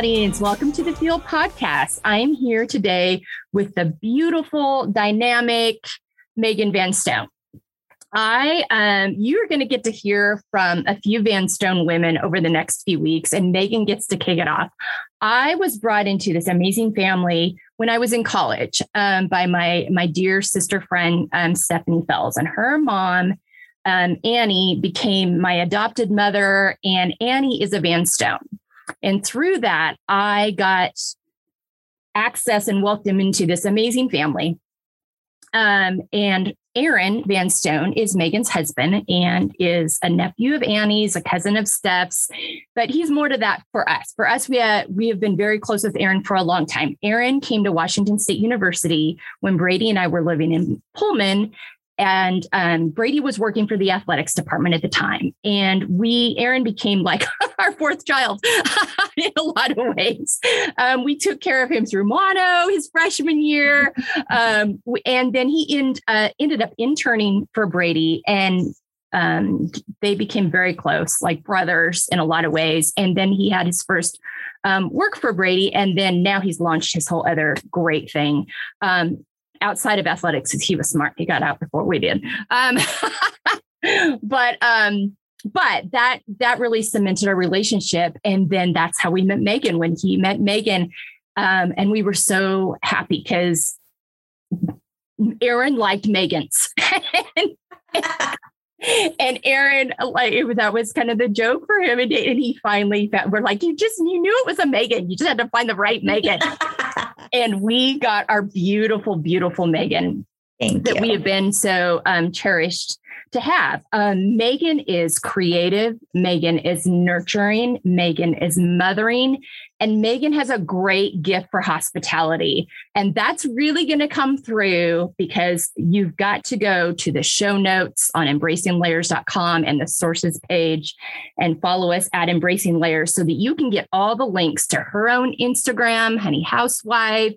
audience. Welcome to the Field Podcast. I am here today with the beautiful, dynamic Megan VanStone. I um, you're going to get to hear from a few VanStone women over the next few weeks, and Megan gets to kick it off. I was brought into this amazing family when I was in college um, by my my dear sister friend um, Stephanie Fells, and her mom um, Annie became my adopted mother, and Annie is a VanStone. And through that, I got access and welcome into this amazing family. Um, and Aaron VanStone is Megan's husband and is a nephew of Annie's, a cousin of Steph's, but he's more to that for us. For us, we have, we have been very close with Aaron for a long time. Aaron came to Washington State University when Brady and I were living in Pullman and um, Brady was working for the athletics department at the time. And we, Aaron became like our fourth child in a lot of ways. Um, we took care of him through mono his freshman year. Um, and then he end, uh, ended up interning for Brady and um, they became very close, like brothers in a lot of ways. And then he had his first um, work for Brady, and then now he's launched his whole other great thing. Um, outside of athletics he was smart. He got out before we did. Um, but um, but that that really cemented our relationship, and then that's how we met Megan. When he met Megan, um, and we were so happy because Aaron liked Megan's. and Aaron, like that was kind of the joke for him. And, he finally found, we're like, you just, you knew it was a Megan. You just had to find the right Megan. and we got our beautiful, beautiful Megan Thank that you. we have been so um, cherished to have. Um, Megan is creative. Megan is nurturing. Megan is mothering. And Megan has a great gift for hospitality. And that's really going to come through because you've got to go to the show notes on embracinglayers.com and the sources page and follow us at Embracing Layers so that you can get all the links to her own Instagram, Honey Housewife,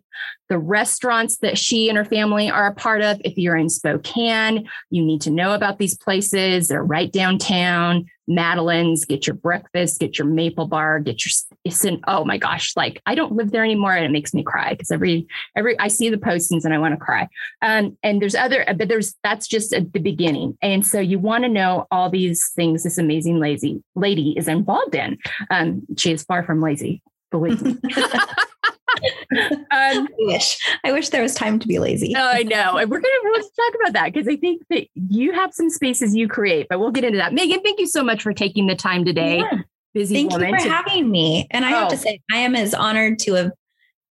the restaurants that she and her family are a part of. If you're in Spokane, you need to know about these places. They're right downtown. Madeleine's, get your breakfast, get your maple bar, get your oh my gosh, like I don't live there anymore and it makes me cry because every every I see the postings and I want to cry. Um, and there's other, but there's that's just at the beginning. And so you want to know all these things this amazing lazy lady is involved in. Um, she is far from lazy, believe me. um, I wish I wish there was time to be lazy. Oh, I know, and we're gonna let's talk about that because I think that you have some spaces you create, but we'll get into that. Megan, thank you so much for taking the time today. Yeah. Busy thank woman you for to- having me, and I oh. have to say I am as honored to have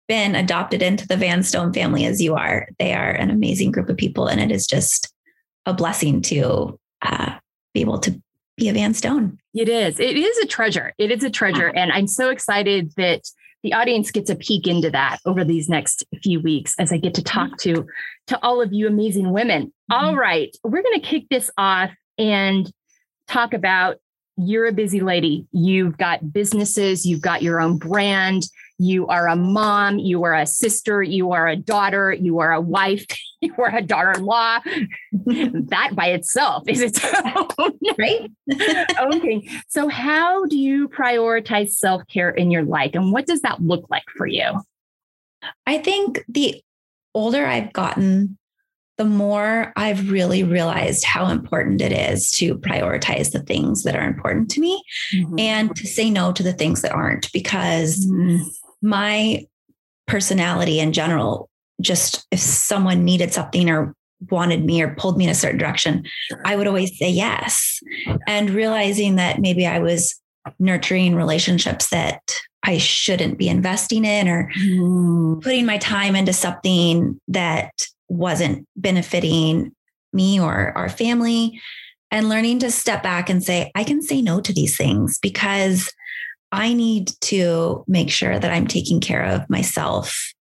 been adopted into the VanStone family as you are. They are an amazing group of people, and it is just a blessing to uh, be able to be a VanStone. It is. It is a treasure. It is a treasure, and I'm so excited that the audience gets a peek into that over these next few weeks as I get to talk to to all of you amazing women. Mm-hmm. All right, we're going to kick this off and talk about you're a busy lady. You've got businesses, you've got your own brand, you are a mom, you are a sister, you are a daughter, you are a wife, you are a daughter-in-law. that by itself is its own right own thing. So, how do you prioritize self-care in your life, and what does that look like for you? I think the older I've gotten, the more I've really realized how important it is to prioritize the things that are important to me mm-hmm. and to say no to the things that aren't because mm-hmm. my personality in general just if someone needed something or wanted me or pulled me in a certain direction i would always say yes and realizing that maybe i was nurturing relationships that i shouldn't be investing in or mm. putting my time into something that wasn't benefiting me or our family and learning to step back and say i can say no to these things because i need to make sure that i'm taking care of myself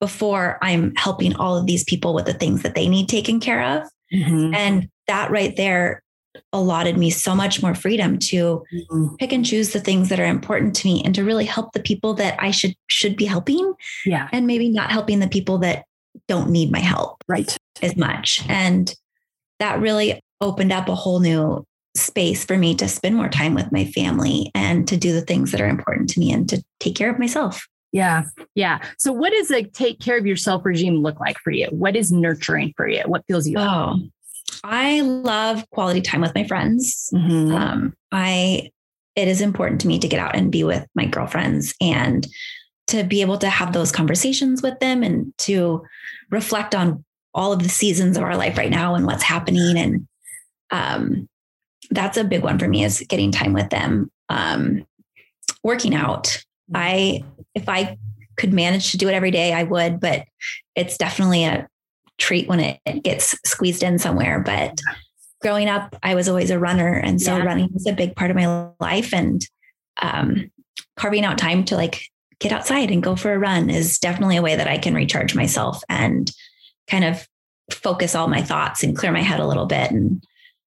before I'm helping all of these people with the things that they need taken care of. Mm-hmm. And that right there allotted me so much more freedom to mm-hmm. pick and choose the things that are important to me and to really help the people that I should should be helping. Yeah. And maybe not helping the people that don't need my help right as much. And that really opened up a whole new space for me to spend more time with my family and to do the things that are important to me and to take care of myself. Yeah. Yeah. So what does a take care of yourself regime look like for you? What is nurturing for you? What feels you? Oh, I love quality time with my friends. Mm-hmm. Um, I it is important to me to get out and be with my girlfriends and to be able to have those conversations with them and to reflect on all of the seasons of our life right now and what's happening. And um, that's a big one for me is getting time with them um, working out. I if i could manage to do it every day i would but it's definitely a treat when it, it gets squeezed in somewhere. But growing up i was always a runner. And so yeah. running was a big part of my life and um, carving out time to like get outside and go for a run is definitely a way that i can recharge myself and kind of focus all my thoughts and clear my head a little bit and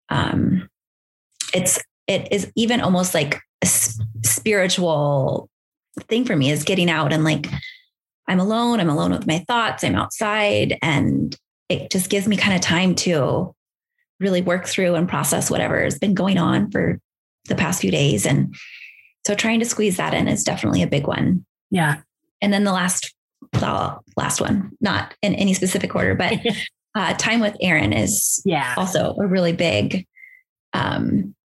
um, it's it is even almost like a spiritual thing for me is getting out and like I'm alone, I'm alone with my thoughts, I'm outside and it just gives me kind of time to really work through and process whatever has been going on for the past few days and so trying to squeeze that in is definitely a big one. Yeah. And then the last the last one, not in any specific order, but uh, time with Aaron is yeah also a really big um,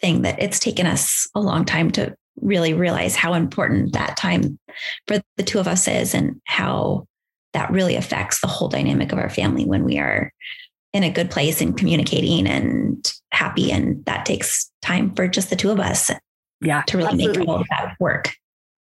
thing that it's taken us a long time to really realize how important that time for the two of us is and how that really affects the whole dynamic of our family when we are in a good place and communicating and happy and that takes time for just the two of us yeah to really absolutely. make all of that work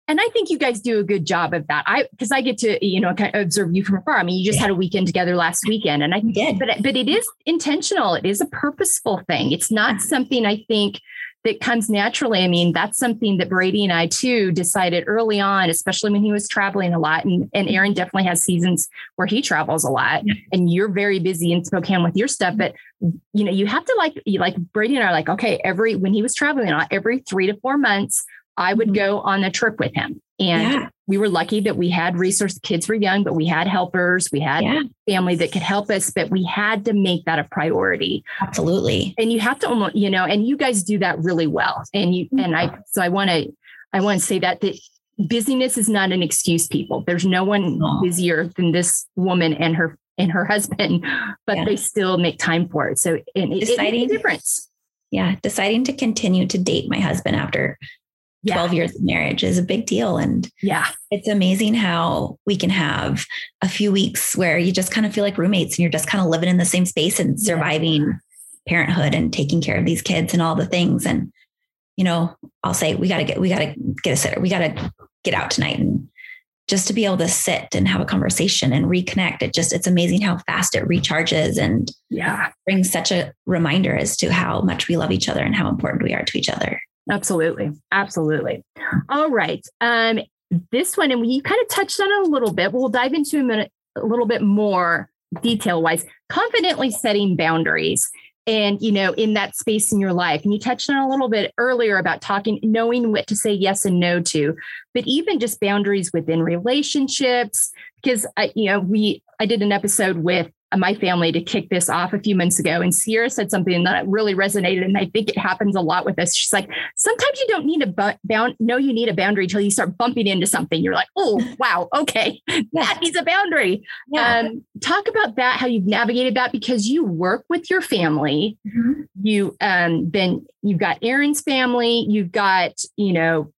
and I think you guys do a good job of that. I because I get to you know kind of observe you from afar. I mean, you just yeah. had a weekend together last weekend, and I did. But but it is intentional. It is a purposeful thing. It's not something I think that comes naturally. I mean, that's something that Brady and I too decided early on, especially when he was traveling a lot. And, and Aaron definitely has seasons where he travels a lot and you're very busy in Spokane with your stuff. Mm-hmm. But you know, you have to like, like Brady and I are like, okay, every, when he was traveling, a lot, every three to four months, I would mm-hmm. go on a trip with him. And yeah. we were lucky that we had resource kids were young, but we had helpers, we had yeah. family that could help us, but we had to make that a priority. Absolutely. And you have to almost, you know, and you guys do that really well. And you mm-hmm. and I so I want to I want to say that that busyness is not an excuse, people. There's no one oh. busier than this woman and her and her husband, but yeah. they still make time for it. So and it, deciding, it makes a difference. Yeah. Deciding to continue to date my husband after yeah. 12 years of marriage is a big deal. And yeah, it's amazing how we can have a few weeks where you just kind of feel like roommates and you're just kind of living in the same space and surviving yeah. parenthood and taking care of these kids and all the things. And, you know, I'll say, we got to get, we got to get a sitter. We got to get out tonight. And just to be able to sit and have a conversation and reconnect, it just, it's amazing how fast it recharges and yeah, brings such a reminder as to how much we love each other and how important we are to each other. Absolutely. Absolutely. All right. Um, this one, and we kind of touched on it a little bit, we'll dive into a minute a little bit more detail wise. Confidently setting boundaries and you know in that space in your life and you touched on a little bit earlier about talking knowing what to say yes and no to but even just boundaries within relationships because I, you know we i did an episode with my family to kick this off a few months ago. And Sierra said something that really resonated. And I think it happens a lot with us. She's like, sometimes you don't need a bu- bound, know you need a boundary until you start bumping into something. You're like, oh, wow, okay, that needs a boundary. Yeah. Um, talk about that, how you've navigated that because you work with your family. Mm-hmm. You um, then you've got Aaron's family, you've got, you know,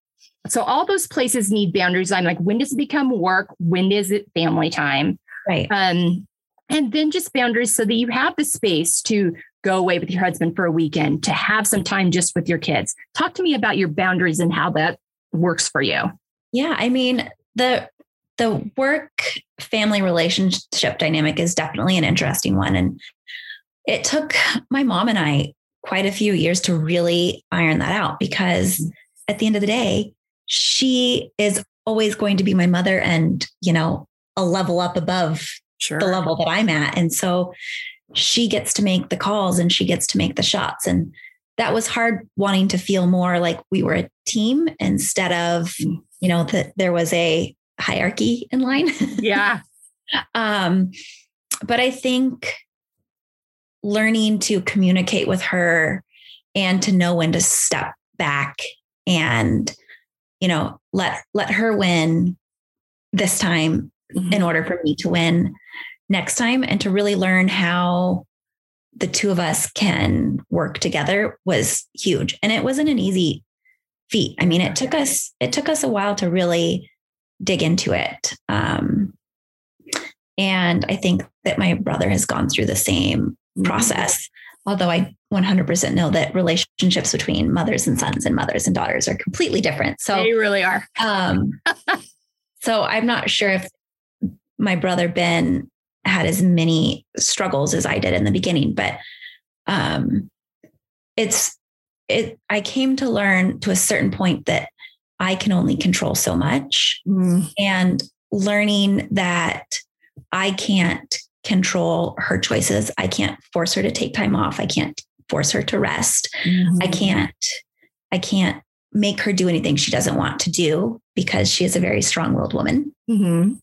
so all those places need boundaries. I'm like, when does it become work? When is it family time? Right. Um, and then just boundaries so that you have the space to go away with your husband for a weekend, to have some time just with your kids. Talk to me about your boundaries and how that works for you. Yeah, I mean, the the work family relationship dynamic is definitely an interesting one and it took my mom and I quite a few years to really iron that out because at the end of the day, she is always going to be my mother and, you know, a level up above sure. the level that I'm at. And so she gets to make the calls and she gets to make the shots. And that was hard wanting to feel more like we were a team instead of, mm. you know, that there was a hierarchy in line. Yeah. um, but I think learning to communicate with her and to know when to step back and you know let let her win this time mm-hmm. in order for me to win next time and to really learn how the two of us can work together was huge. And it wasn't an easy feat. I mean it took us it took us a while to really dig into it. Um, and i think that my brother has gone through the same mm-hmm. process although i 100% know that relationships between mothers and sons and mothers and daughters are completely different. So they really are. um, so i'm not sure if my brother ben had as many struggles as I did in the beginning, but um, it's it. I came to learn to a certain point that I can only control so much, mm. and learning that I can't control her choices. I can't force her to take time off. I can't force her to rest. Mm-hmm. I can't. I can't make her do anything she doesn't want to do because she is a very strong-willed woman. Mm-hmm.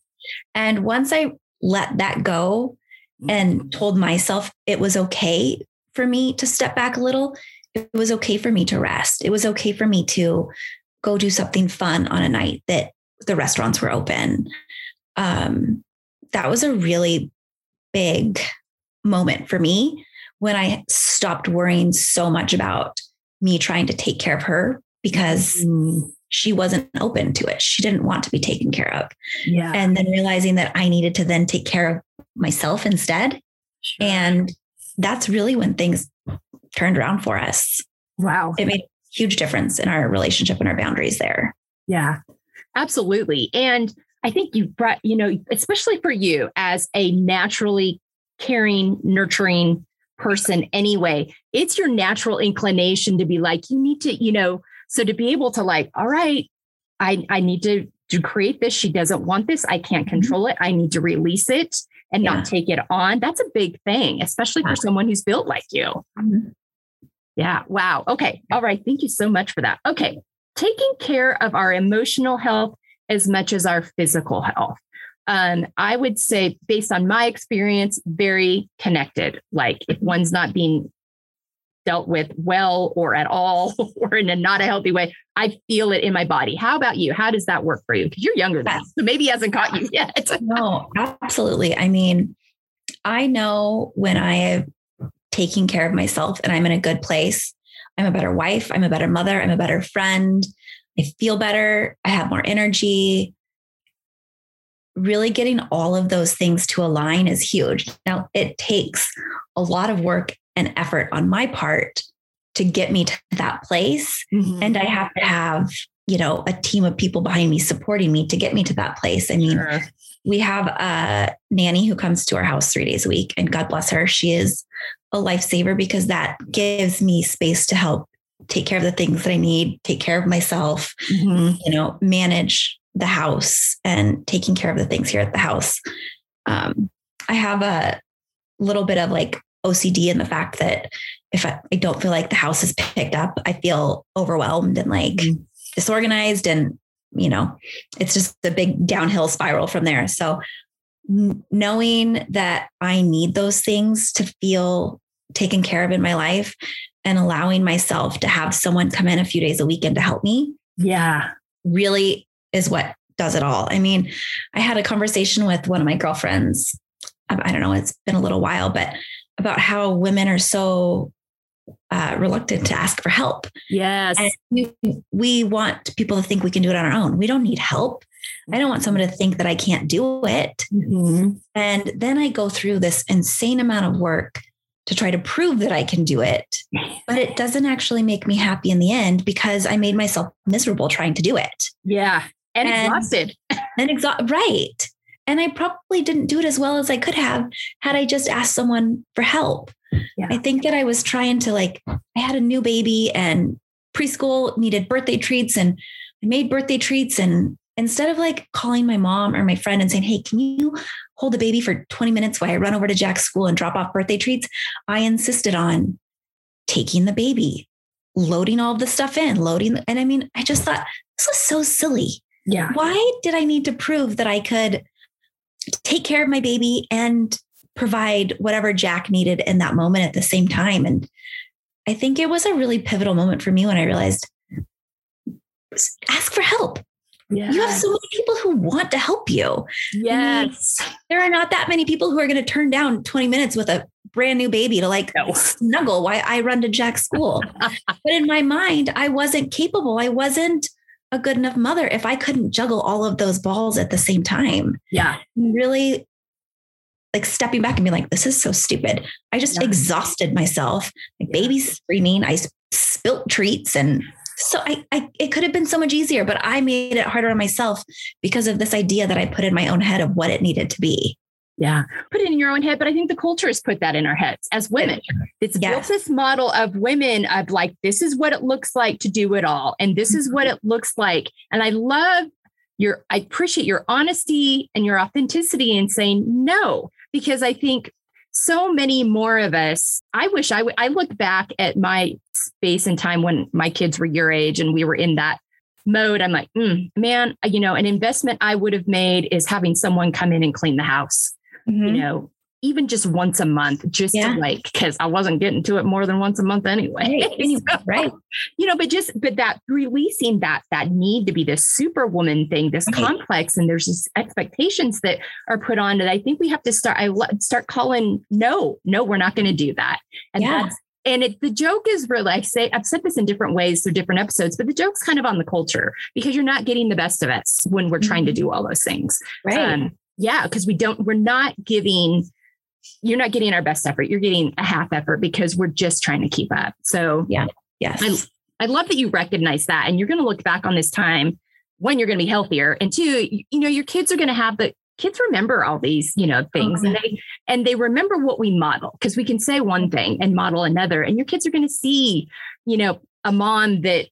And once I let that go and mm-hmm. told myself it was okay for me to step back a little. It was okay for me to rest. It was okay for me to go do something fun on a night that the restaurants were open. Um, that was a really big moment for me when I stopped worrying so much about me trying to take care of her because mm she wasn't open to it. She didn't want to be taken care of. Yeah. And then realizing that I needed to then take care of myself instead. Sure. And that's really when things turned around for us. Wow. It made a huge difference in our relationship and our boundaries there. Yeah, absolutely. And I think you brought, you know, especially for you as a naturally caring, nurturing person anyway, it's your natural inclination to be like, you need to, you know, so to be able to like, all right, I, I need to, to create this. She doesn't want this. I can't mm-hmm. control it. I need to release it and yeah. not take it on. That's a big thing, especially for someone who's built like you. Mm-hmm. Yeah. Wow. Okay. All right. Thank you so much for that. Okay. Taking care of our emotional health as much as our physical health. Um, I would say, based on my experience, very connected. Like if one's not being dealt with well or at all or in a not a healthy way, I feel it in my body. How about you? How does that work for you? Because you're younger than so maybe hasn't caught you yet. no, absolutely. I mean, I know when I am taking care of myself and I'm in a good place, I'm a better wife, I'm a better mother, I'm a better friend. I feel better, I have more energy. Really getting all of those things to align is huge. Now, it takes a lot of work and effort on my part to get me to that place. Mm-hmm. And I have to have, you know, a team of people behind me supporting me to get me to that place. I mean, sure. we have a nanny who comes to our house three days a week, and God bless her. She is a lifesaver because that gives me space to help take care of the things that I need, take care of myself, mm-hmm. you know, manage the house and taking care of the things here at the house. Um, I have a little bit of like OCD and the fact that if I, I, don't feel like the house is picked up, I feel overwhelmed and like mm-hmm. disorganized. And, you know, it's just a big downhill spiral from there. So knowing that I need those things to feel taken care of in my life and allowing myself to have someone come in a few days a weekend to help me. Yeah. Really is what does it all. I mean, I had a conversation with one of my girlfriends. I don't know, it's been a little while, but about how women are so uh, reluctant to ask for help. Yes. And we, we want people to think we can do it on our own. We don't need help. I don't want someone to think that I can't do it. Mm-hmm. And then I go through this insane amount of work to try to prove that I can do it. But it doesn't actually make me happy in the end because I made myself miserable trying to do it. Yeah. And, and exhausted. And exhausted. Right. And I probably didn't do it as well as I could have had I just asked someone for help. Yeah. I think that I was trying to like, I had a new baby and preschool needed birthday treats and I made birthday treats. And instead of like calling my mom or my friend and saying, Hey, can you hold the baby for 20 minutes while I run over to Jack's school and drop off birthday treats? I insisted on taking the baby, loading all the stuff in, loading. And I mean, I just thought this was so silly. Yeah. Why did I need to prove that I could take care of my baby and provide whatever Jack needed in that moment at the same time. And I think it was a really pivotal moment for me when I realized ask for help. Yeah. You have so many people who want to help you. Yes. I mean, there are not that many people who are going to turn down 20 minutes with a brand new baby to like no. snuggle while I run to Jack's school. but in my mind, I wasn't capable. I wasn't a good enough mother if I couldn't juggle all of those balls at the same time. Yeah. Really like stepping back and being like, this is so stupid. I just yeah. exhausted myself. My baby's screaming. I spilt treats and so I, I it could have been so much easier, but I made it harder on myself because of this idea that I put in my own head of what it needed to be. Yeah, put it in your own head. But I think the culture has put that in our heads as women. It's yes. built this model of women of like, this is what it looks like to do it all. And this is what it looks like. And I love your, I appreciate your honesty and your authenticity in saying no, because I think so many more of us i wish I, w- I look back at my space and time when my kids were your age and we were in that mode i'm like mm, man you know an investment i would have made is having someone come in and clean the house mm-hmm. you know even just once a month, just yeah. to like, because I wasn't getting to it more than once a month anyway. Right. so, right. You know, but just, but that releasing that, that need to be this superwoman thing, this right. complex, and there's just expectations that are put on that I think we have to start, I start calling, no, no, we're not going to do that. And yeah. that's, and it, the joke is really, I say, I've said this in different ways through different episodes, but the joke's kind of on the culture because you're not getting the best of us when we're mm-hmm. trying to mm-hmm. do all those things. Right. Um, yeah, because we don't, we're not giving you're not getting our best effort. You're getting a half effort because we're just trying to keep up. So yeah, yes. I, I love that you recognize that. And you're going to look back on this time when you're going to be healthier. And two, you, you know, your kids are going to have the kids remember all these, you know, things and they mm-hmm. and they remember what we model because we can say one thing and model another. And your kids are going to see, you know, a mom that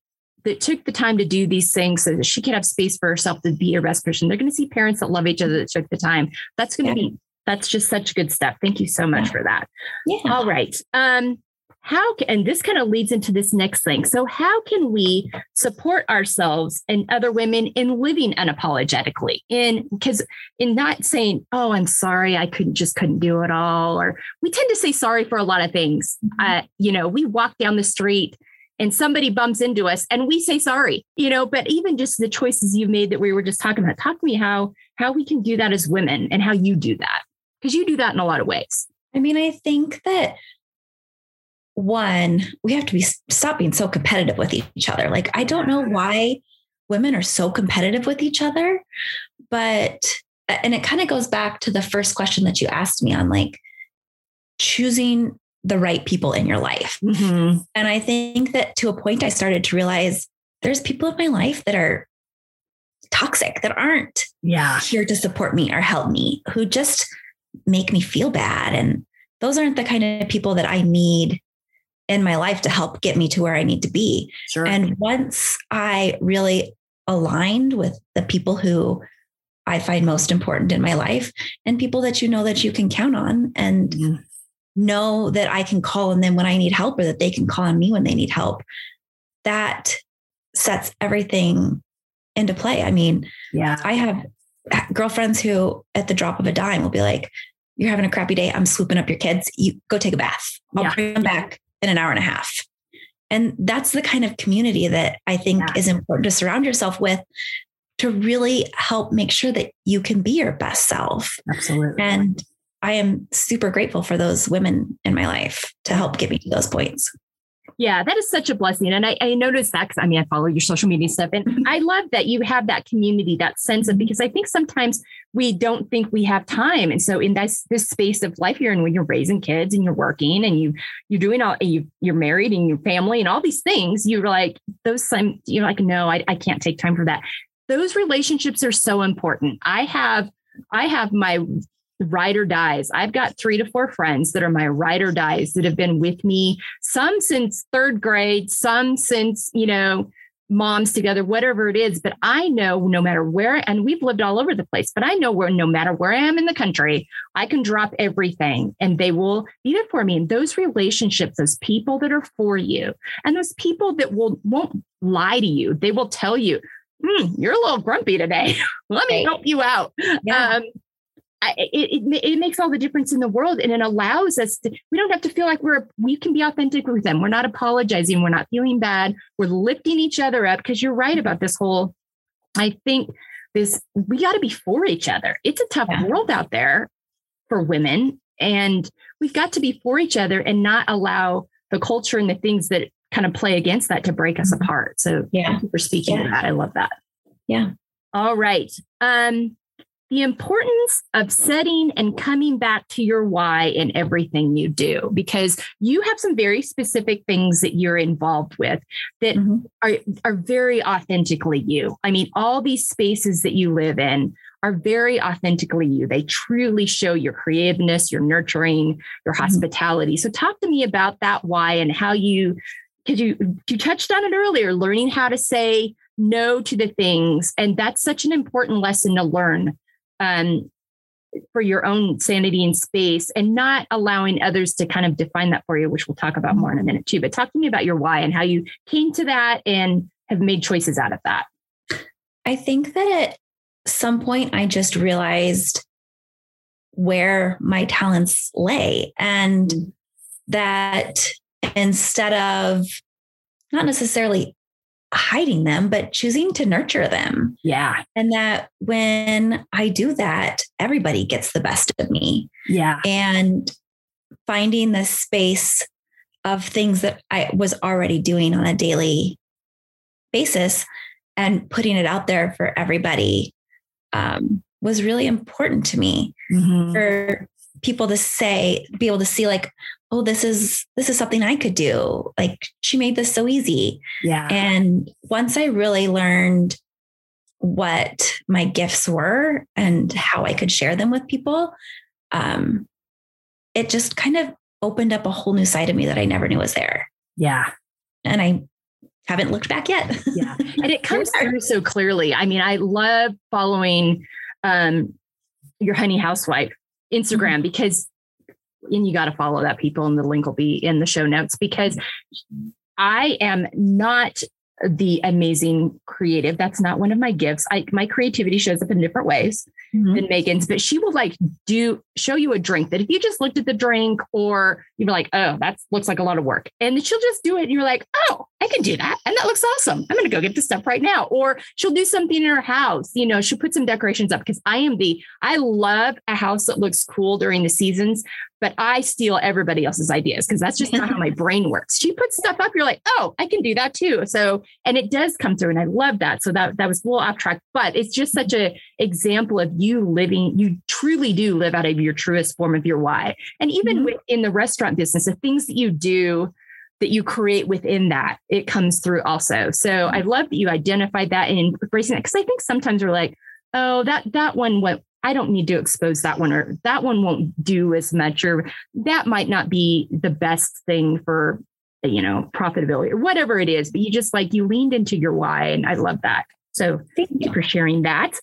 that took the time to do these things so that she could have space for herself to be a best person. They're going to see parents that love each other that took the time. That's going to yeah. be that's just such good stuff. Thank you so much yeah. for that. Yeah. All right. Um, how can, and this kind of leads into this next thing. So, how can we support ourselves and other women in living unapologetically? In because in not saying, "Oh, I'm sorry, I couldn't just couldn't do it all," or we tend to say sorry for a lot of things. Mm-hmm. Uh, you know, we walk down the street and somebody bumps into us and we say sorry you know but even just the choices you've made that we were just talking about talk to me how how we can do that as women and how you do that because you do that in a lot of ways. I mean, I think that one, we have to be stop being so competitive with each other. Like, I don't know why women are so competitive with each other, but and it kind of goes back to the first question that you asked me on like choosing the right people in your life. Mm-hmm. And I think that to a point, I started to realize there's people in my life that are toxic, that aren't yeah. here to support me or help me, who just make me feel bad. And those aren't the kind of people that I need in my life to help get me to where I need to be. Sure. And once I really aligned with the people who I find most important in my life and people that you know that you can count on and mm-hmm. Know that I can call on them when I need help or that they can call on me when they need help. That sets everything into play. I mean, yeah. I have girlfriends who at the drop of a dime will be like, you're having a crappy day. I'm swooping up your kids. You go take a bath. I'll yeah. bring them back in an hour and a half. And that's the kind of community that I think yeah. is important to surround yourself with to really help make sure that you can be your best self. Absolutely. And I am super grateful for those women in my life to help get me to those points. Yeah, that is such a blessing. And I, I noticed that because I mean, I follow your social media stuff. And mm-hmm. I love that you have that community, that sense of, because I think sometimes we don't think we have time. And so in this, this space of life you're in, when you're raising kids and you're working and you, you're doing all, you, you're married and your family and all these things, you're like, those, some, you're like, no, I, I can't take time for that. Those relationships are so important. I have, I have my ride or dies. I've got three to four friends that are my ride or dies that have been with me, some since third grade, some since, you know, moms together, whatever it is. But I know no matter where, and we've lived all over the place, but I know where no matter where I am in the country, I can drop everything and they will be there for me. And those relationships, those people that are for you, and those people that will won't lie to you, they will tell you, mm, you're a little grumpy today. Let me help you out. Yeah. Um, it, it, it makes all the difference in the world and it allows us to we don't have to feel like we're we can be authentic with them. We're not apologizing. We're not feeling bad. We're lifting each other up. Because you're right about this whole i think this we got to be for each other. It's a tough yeah. world out there for women and we've got to be for each other and not allow the culture and the things that kind of play against that to break us mm-hmm. apart. So yeah. thank you for speaking yeah. to that. I love that. Yeah. All right. Um the importance of setting and coming back to your why in everything you do, because you have some very specific things that you're involved with that mm-hmm. are, are very authentically you. I mean, all these spaces that you live in are very authentically you. They truly show your creativeness, your nurturing, your mm-hmm. hospitality. So, talk to me about that why and how you, because you you touched on it earlier, learning how to say no to the things, and that's such an important lesson to learn um, for your own sanity and space and not allowing others to kind of define that for you, which we'll talk about more in a minute too. But talk to me about your why and how you came to that and have made choices out of that. I think that at some point I just realized where my talents lay and mm-hmm. that instead of not necessarily hiding them, but choosing to nurture them. Yeah. And that when I do that, everybody gets the best of me. Yeah. And finding the space of things that I was already doing on a daily basis and putting it out there for everybody um, was really important to me. Mm-hmm. For people to say, be able to see, like, oh this is this is something i could do. Like she made this so easy. Yeah. And once i really learned what my gifts were and how i could share them with people um it just kind of opened up a whole new side of me that i never knew was there. Yeah. And i haven't looked back yet. Yeah. And it comes through so clearly. I mean i love following um your honey housewife instagram mm-hmm. because and you got to follow that people and the link will be in the show notes because I am not the amazing creative. That's not one of my gifts. I my creativity shows up in different ways mm-hmm. than Megan's, but she will like do show you a drink that if you just looked at the drink or you'd be like, oh, that looks like a lot of work. And she'll just do it. And you're like, oh, I can do that. And that looks awesome. I'm gonna go get this stuff right now. Or she'll do something in her house. You know, she'll put some decorations up because I am the I love a house that looks cool during the seasons, but I steal everybody else's ideas because that's just not how my brain works. She puts stuff up, you're like, oh, I can do that too. So, and it does come through, and I love that. So that that was a little off track, but it's just such a example of you living. You truly do live out of your truest form of your why, and even mm-hmm. in the restaurant business, the things that you do that you create within that, it comes through also. So I love that you identified that and embracing it because I think sometimes we're like, oh, that that one went I don't need to expose that one, or that one won't do as much, or that might not be the best thing for, you know, profitability or whatever it is. But you just like you leaned into your why. And I love that. So thank you for sharing that.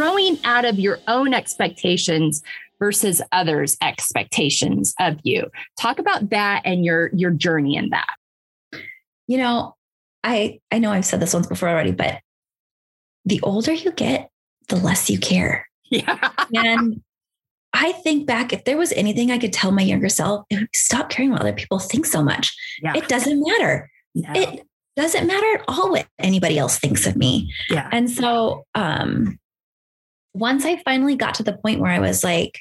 Growing out of your own expectations versus others' expectations of you. Talk about that and your your journey in that. You know, I I know I've said this once before already, but the older you get, the less you care. Yeah. and I think back, if there was anything I could tell my younger self, stop caring what other people think so much. Yeah. It doesn't matter. No. It doesn't matter at all what anybody else thinks of me. Yeah. And so um once I finally got to the point where I was like,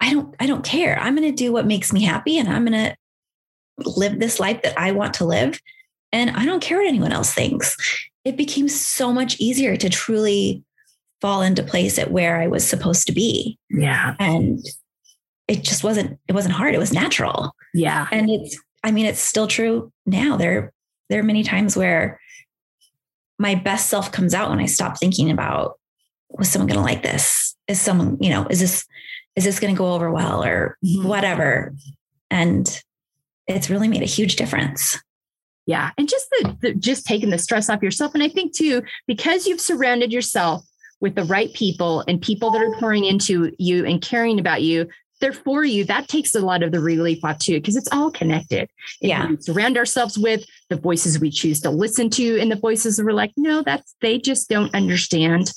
I don't, I don't care. I'm going to do what makes me happy and I'm going to live this life that I want to live. And I don't care what anyone else thinks. It became so much easier to truly fall into place at where I was supposed to be. Yeah. And it just wasn't, it wasn't hard. It was natural. Yeah. And it's, I mean, it's still true now. There, there are many times where my best self comes out when I stop thinking about, was someone going to like this? Is someone, you know, is this, is this going to go over well or mm-hmm. whatever? And it's really made a huge difference. Yeah. And just the, the, just taking the stress off yourself. And I think too, because you've surrounded yourself with the right people and people that are pouring into you and caring about you, they're for you, that takes a lot of the relief off too, because it's all connected. If Yeah. we surround ourselves with the voices we choose to listen to, and the voices that we're like, no, that's they just don't understand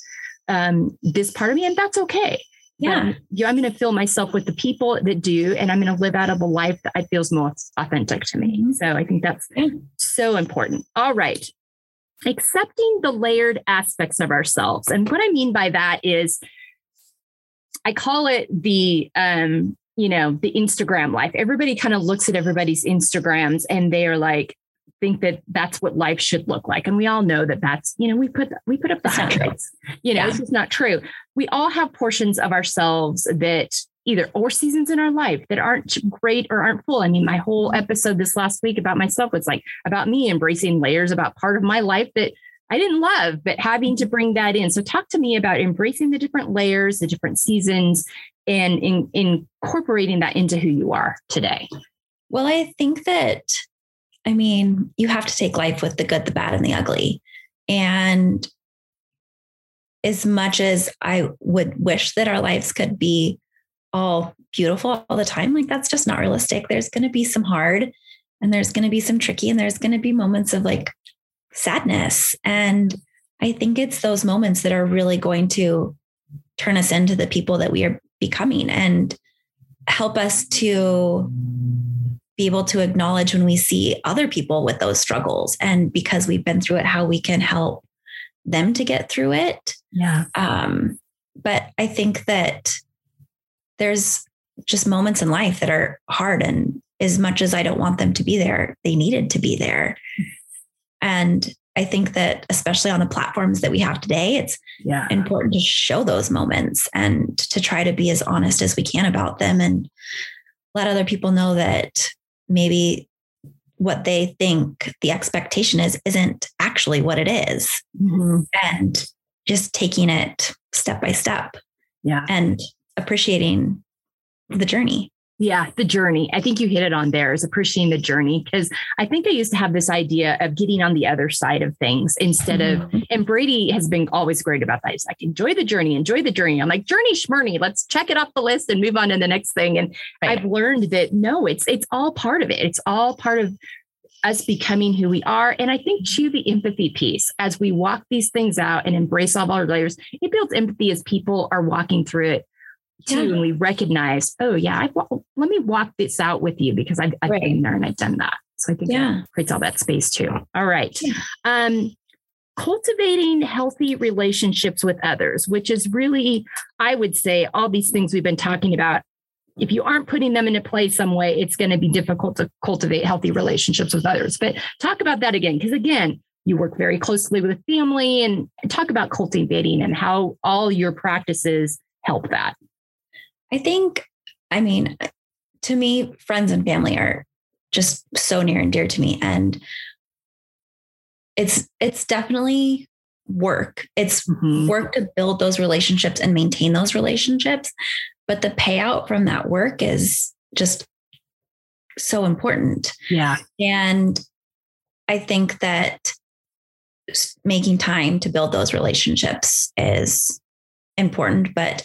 um, this part of me, and that's okay. Yeah. Yeah, I'm going to fill myself with the people that do, and I'm going to live out of a life that I feels most authentic to me. Mhm. So I think that's Yeah. so important. All right. Accepting the layered aspects of ourselves. And what I mean by that is I call it the um, you know, the Instagram life. Everybody kind of looks at everybody's Instagrams and they are like think that that's what life should look like. And we all know that that's, you know, we put we put up the That's not true. highlights. You know, Yeah. it's just not true. We all have portions of ourselves that either or seasons in our life that aren't great or aren't full. I mean, my whole episode this last week about myself was like about me embracing layers about part of my life that I didn't love, but having to bring that in. So talk to me about embracing the different layers, the different seasons, and in, incorporating that into who you are today. Well, I think that, I mean, you have to take life with the good, the bad, and the ugly. And as much as I would wish that our lives could be all beautiful all the time, like that's just not realistic. There's going to be some hard and there's going to be some tricky and there's going to be moments of like sadness. And I think it's those moments that are really going to turn us into the people that we are becoming and help us to be able to acknowledge when we see other people with those struggles and because we've been through it how we can help them to get through it Yeah. um, but i think that there's just moments in life that are hard and as much as i don't want them to be there they needed to be there and i think that especially on the platforms that we have today it's Yeah. important to show those moments and to try to be as honest as we can about them and let other people know that maybe what they think the expectation is isn't actually what it is Mhm. and just taking it step by step Yeah. and appreciating the journey Yeah, the journey. I think you hit it on there is appreciating the journey because I think I used to have this idea of getting on the other side of things instead of, Mhm. and Brady has been always great about that. He's like, enjoy the journey, enjoy the journey. I'm like, journey schmurney, let's check it off the list and move on to the next thing. And Right. I've learned that no, it's it's all part of it. It's all part of us becoming who we are. And I think too the empathy piece as we walk these things out and embrace all of our layers, it builds empathy as people are walking through it too, Yeah. and we recognize, oh yeah, I, wa- let me walk this out with you because I've, I've Right. been there and I've done that. So I think Yeah. that creates all that space too. All right. Yeah. Um, cultivating healthy relationships with others, which is really, I would say, all these things we've been talking about. If you aren't putting them into play some way, it's going to be difficult to cultivate healthy relationships with others. But talk about that again, because again, you work very closely with family and talk about cultivating and how all your practices help that. I think, I mean, to me, friends and family are just so near and dear to me. And it's it's definitely work. It's Mhm. work to build those relationships and maintain those relationships. But the payout from that work is just so important. Yeah. And I think that making time to build those relationships is important, but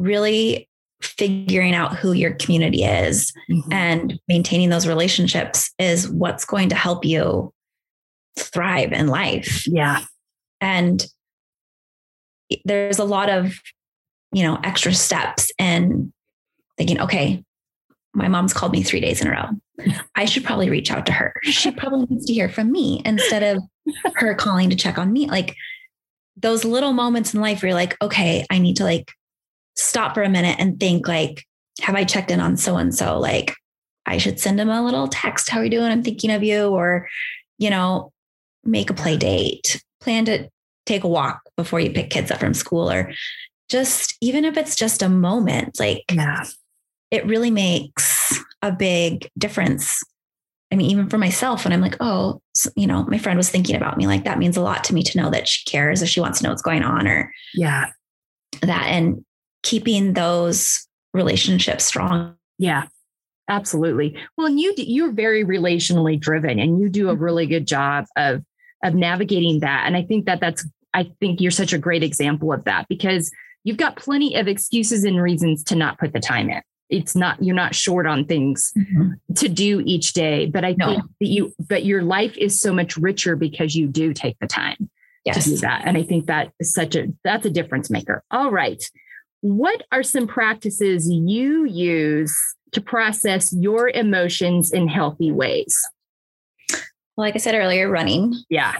really figuring out who your community is Mhm. and maintaining those relationships is what's going to help you thrive in life. Yeah. And there's a lot of, you know, extra steps in thinking, okay, my mom's called me three days in a row. I should probably reach out to her. She probably needs to hear from me instead of her calling to check on me. Like those little moments in life where you're like, okay, I need to like stop for a minute and think like, have I checked in on so and so? Like, I should send them a little text. How are you doing? I'm thinking of you. Or, you know, make a play date, plan to take a walk before you pick kids up from school, or just even if it's just a moment, like Yeah. it really makes a big difference. I mean, even for myself, when I'm like, oh, s- you know, my friend was thinking about me, like that means a lot to me to know that she cares or she wants to know what's going on or Yeah. that. And keeping those relationships strong. Yeah. Absolutely. Well, and you you're very relationally driven and you do a really good job of of navigating that. And I think that that's I think you're such a great example of that because you've got plenty of excuses and reasons to not put the time in. It's not you're not short on things mm-hmm. to do each day, but I no. think that you but your life is so much richer because you do take the time yes. to do that. And I think that is such a that's a difference maker. All right. What are some practices you use to process your emotions in healthy ways? Like I said earlier, running. Yeah.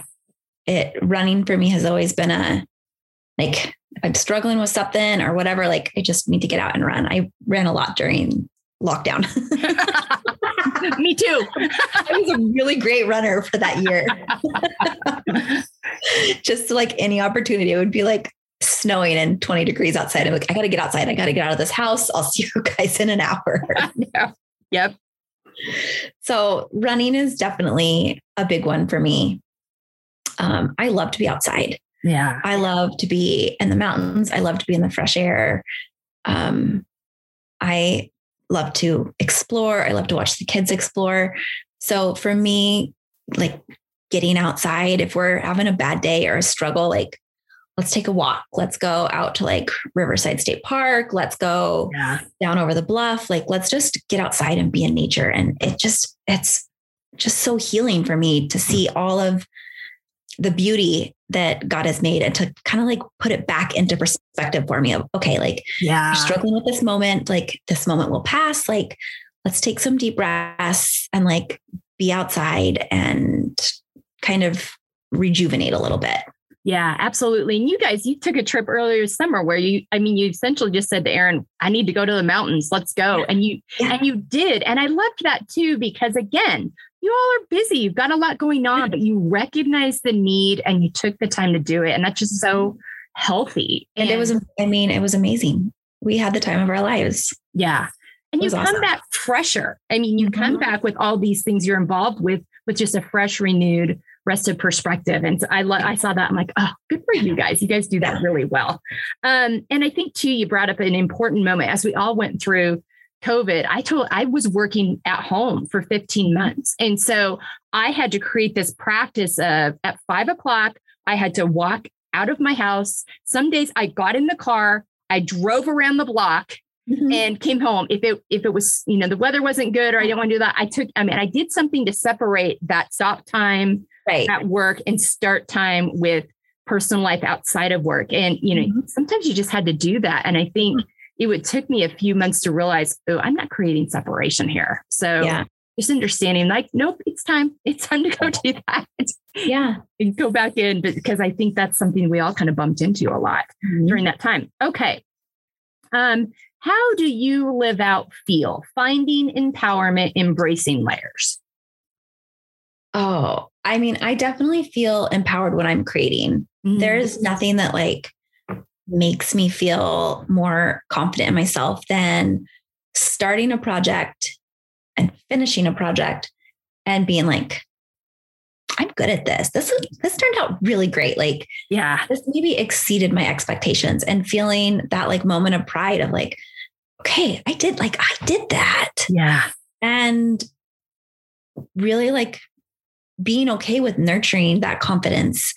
It running for me has always been a like if I'm struggling with something or whatever, like I just need to get out and run. I ran a lot during lockdown. Me too. I was a really great runner for that year. just like any opportunity, it would be like snowing and 20 degrees outside. I'm like, I got to get outside. I got to get out of this house. I'll see you guys in an hour. yeah. Yep. So running is definitely a big one for me. Um, I love to be outside. Yeah. I love to be in the mountains. I love to be in the fresh air. Um, I love to explore. I love to watch the kids explore. So for me, like getting outside, if we're having a bad day or a struggle, like let's take a walk. Let's go out to like Riverside State Park. Let's go yeah. down over the bluff. Like let's just get outside and be in nature. And it just, it's just so healing for me to see all of the beauty that God has made and to kind of like put it back into perspective for me of, okay, like, yeah, struggling with this moment, like this moment will pass. Like, let's take some deep breaths and like be outside and kind of rejuvenate a little bit. Yeah, absolutely. And you guys, you took a trip earlier this summer where you, I mean, you essentially just said to Aaron, I need to go to the mountains. Let's go. And you, yeah. and you did. And I loved that too, because again, you all are busy. You've got a lot going on, but you recognize the need and you took the time to do it. And that's just so healthy. And, and it was, I mean, it was amazing. We had the time of our lives. Yeah. And you come awesome. back fresher. I mean, you mm-hmm. come back with all these things you're involved with, with just a fresh, renewed rested perspective. And so I lo- I saw that. I'm like, oh, good for you guys. You guys do that really well. Um, and I think too, you brought up an important moment as we all went through COVID. I told I was working at home for 15 months. And so I had to create this practice of at five o'clock, I had to walk out of my house. Some days I got in the car, I drove around the block Mm-hmm. and came home. If it if it was, you know, the weather wasn't good or I didn't want to do that, I took, I mean, I did something to separate that stop time right. at work and start time with personal life outside of work. And, you know, mm-hmm. sometimes you just had to do that. And I think mm-hmm. it would took me a few months to realize, oh, I'm not creating separation here. So yeah. just understanding like, nope, it's time. It's time to go do that. Yeah. And go back in because I think that's something we all kind of bumped into a lot mm-hmm. during that time. Okay. Um, how do you live out feel? Finding empowerment, embracing layers. Oh, I mean, I definitely feel empowered when I'm creating. Mm-hmm. There's nothing that like makes me feel more confident in myself than starting a project and finishing a project and being like, I'm good at this. This is this turned out really great. Like, yeah, this maybe exceeded my expectations and feeling that like moment of pride of like, okay, I did like I did that. Yeah. And really like being okay with nurturing that confidence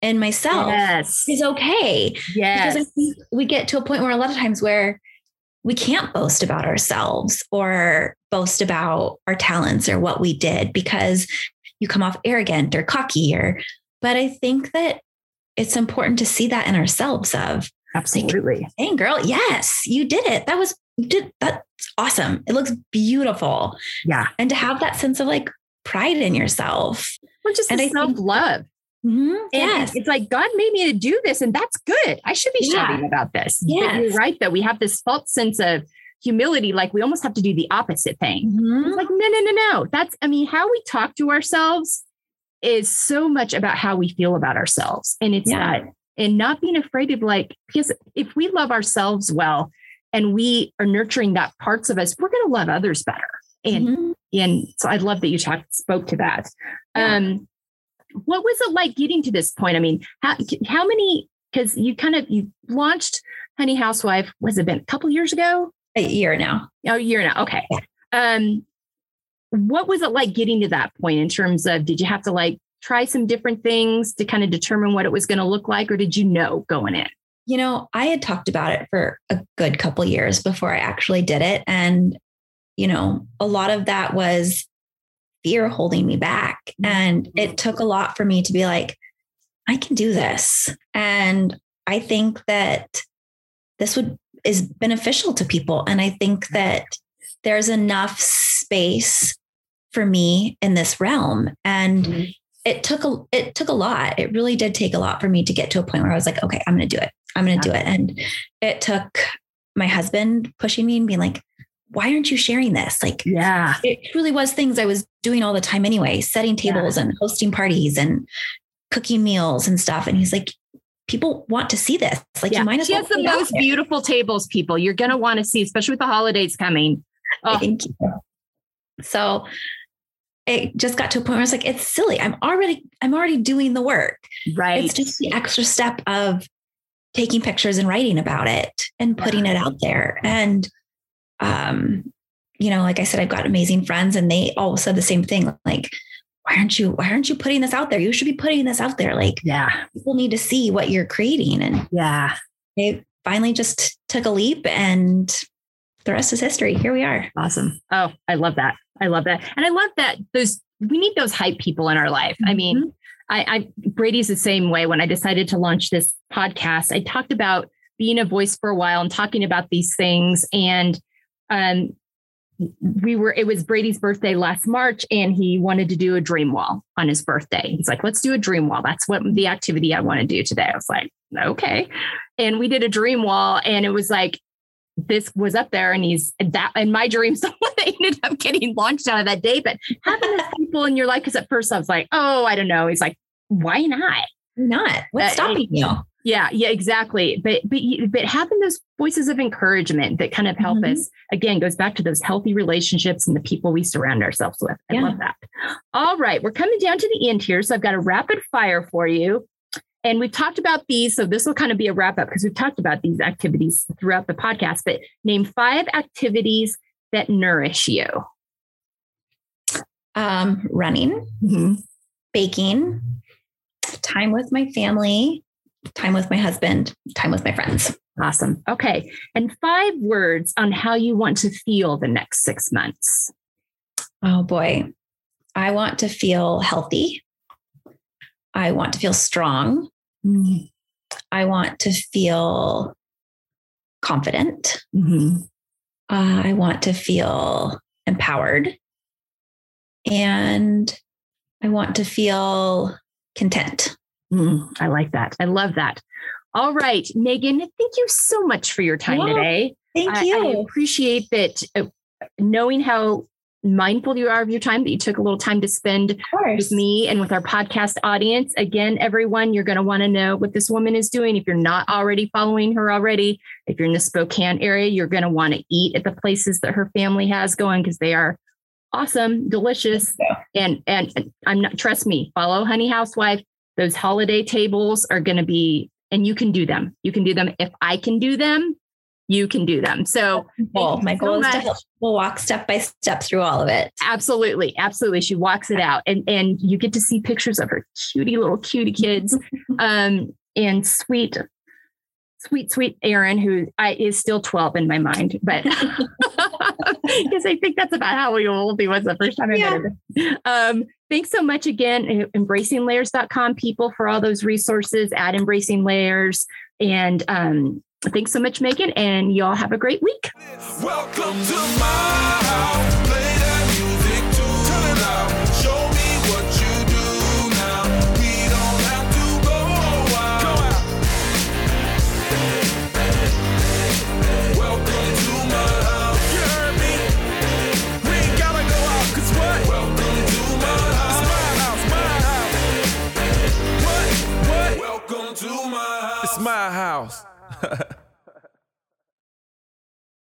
in myself yes. is okay. Yes. Because I think we get to a point where a lot of times where we can't boast about ourselves or boast about our talents or what we did because you come off arrogant or cocky or but I think that it's important to see that in ourselves of absolutely. Like, girl, yes, you did it. That was did that's awesome. It looks beautiful. Yeah. And to have that sense of like, pride in yourself. Well, just and self love. Mm-hmm. Yes. It's like God made me to do this, and that's good. I should be yeah. shouting about this. Yes. But you're right, though. We have this false sense of humility, like we almost have to do the opposite thing. Mm-hmm. Like, no, no, no, no. That's, I mean, how we talk to ourselves is so much about how we feel about ourselves. And it's yeah. not, and not being afraid of like, because if we love ourselves well and we are nurturing that parts of us, we're going to love others better. And mm-hmm. And so I'd love that you talked spoke to that. Yeah. Um, what was it like getting to this point? I mean, how how many? Because you kind of you launched Honey Housewife. Was it been a couple years ago? A year now. Oh, a year now. Okay. Yeah. Um, what was it like getting to that point in terms of did you have to like try some different things to kind of determine what it was going to look like, or did you know going in? you know, I had talked about it for a good couple years before I actually did it. And, you know, a lot of that was fear holding me back. Mm-hmm. And mm-hmm. it took a lot for me to be like, I can do this. And I think that this would is beneficial to people. And I think mm-hmm. that there's enough space for me in this realm. And mm-hmm. it took a it took a lot. It really did take a lot for me to get to a point where I was like, okay, I'm gonna do it. I'm gonna yeah. do it. And it took my husband pushing me and being like, why aren't you sharing this? Like, yeah, it really was things I was doing all the time anyway, setting tables yeah. and hosting parties and cooking meals and stuff. And he's like, people want to see this. Like, yeah. you might as she well. She has the most beautiful tables, people. You're going to want to see, especially with the holidays coming. Oh. Thank you. So it just got to a point where I was like, it's silly. I'm already, I'm already doing the work. Right. It's just the extra step of taking pictures and writing about it and putting yeah. it out there. And um, you know, like I said, I've got amazing friends and they all said the same thing. Like, why aren't you, why aren't you putting this out there? You should be putting this out there. Like, yeah, people need to see what you're creating. And yeah, they finally just took a leap and the rest is history. Here we are. Awesome. Oh, I love that. I love that. And I love that those, we need those hype people in our life. Mm-hmm. I mean, mm-hmm. I, I, Brady's the same way. When I decided to launch this podcast, I talked about being a voice for a while and talking about these things. And um, we were it was Brady's birthday last March and he wanted to do a dream wall on his birthday. He's like, let's do a dream wall. That's what the activity I want to do today. I was like, okay. And we did a dream wall and it was like this was up there and he's that and my dreams they ended up getting launched out of that day. But having those people in your life, because at first I was like, oh, I don't know. He's like, why not? Not. What's uh, stopping you? Yeah, yeah, exactly. But but but having those voices of encouragement that kind of help mm-hmm. us again goes back to those healthy relationships and the people we surround ourselves with. I yeah. love that. All right, we're coming down to the end here, so I've got a rapid fire for you. And we've talked about these, so this will kind of be a wrap up because we've talked about these activities throughout the podcast. But name five activities that nourish you. Um, running, mm-hmm. baking, time with my family, time with my husband, time with my friends. Awesome. Okay. And five words on how you want to feel the next six months. Oh boy. I want to feel healthy. I want to feel strong. Mm-hmm. I want to feel confident. Mm-hmm. Uh, I want to feel empowered. And I want to feel content. Mm, I like that. I love that. All right, Megan, thank you so much for your time yeah, today. Thank you. I, I appreciate that uh, knowing how mindful you are of your time that you took a little time to spend with me and with our podcast audience again everyone you're going to want to know what this woman is doing if you're not already following her already if you're in the spokane area you're going to want to eat at the places that her family has going because they are awesome delicious and and i'm not trust me follow honey housewife those holiday tables are going to be, and you can do them. You can do them. If I can do them, you can do them. So well, my goal so is to help people walk step by step through all of it. Absolutely. Absolutely. She walks it out and, and you get to see pictures of her cutie little cutie kids. um, and sweet, sweet, sweet Aaron, who I, is still 12 in my mind, but because I think that's about how old he was the first time I yeah. met him. Um, thanks so much again, embracinglayers.com people for all those resources at Embracing Layers. And um, thanks so much, Megan, and y'all have a great week. Welcome to my house. My house.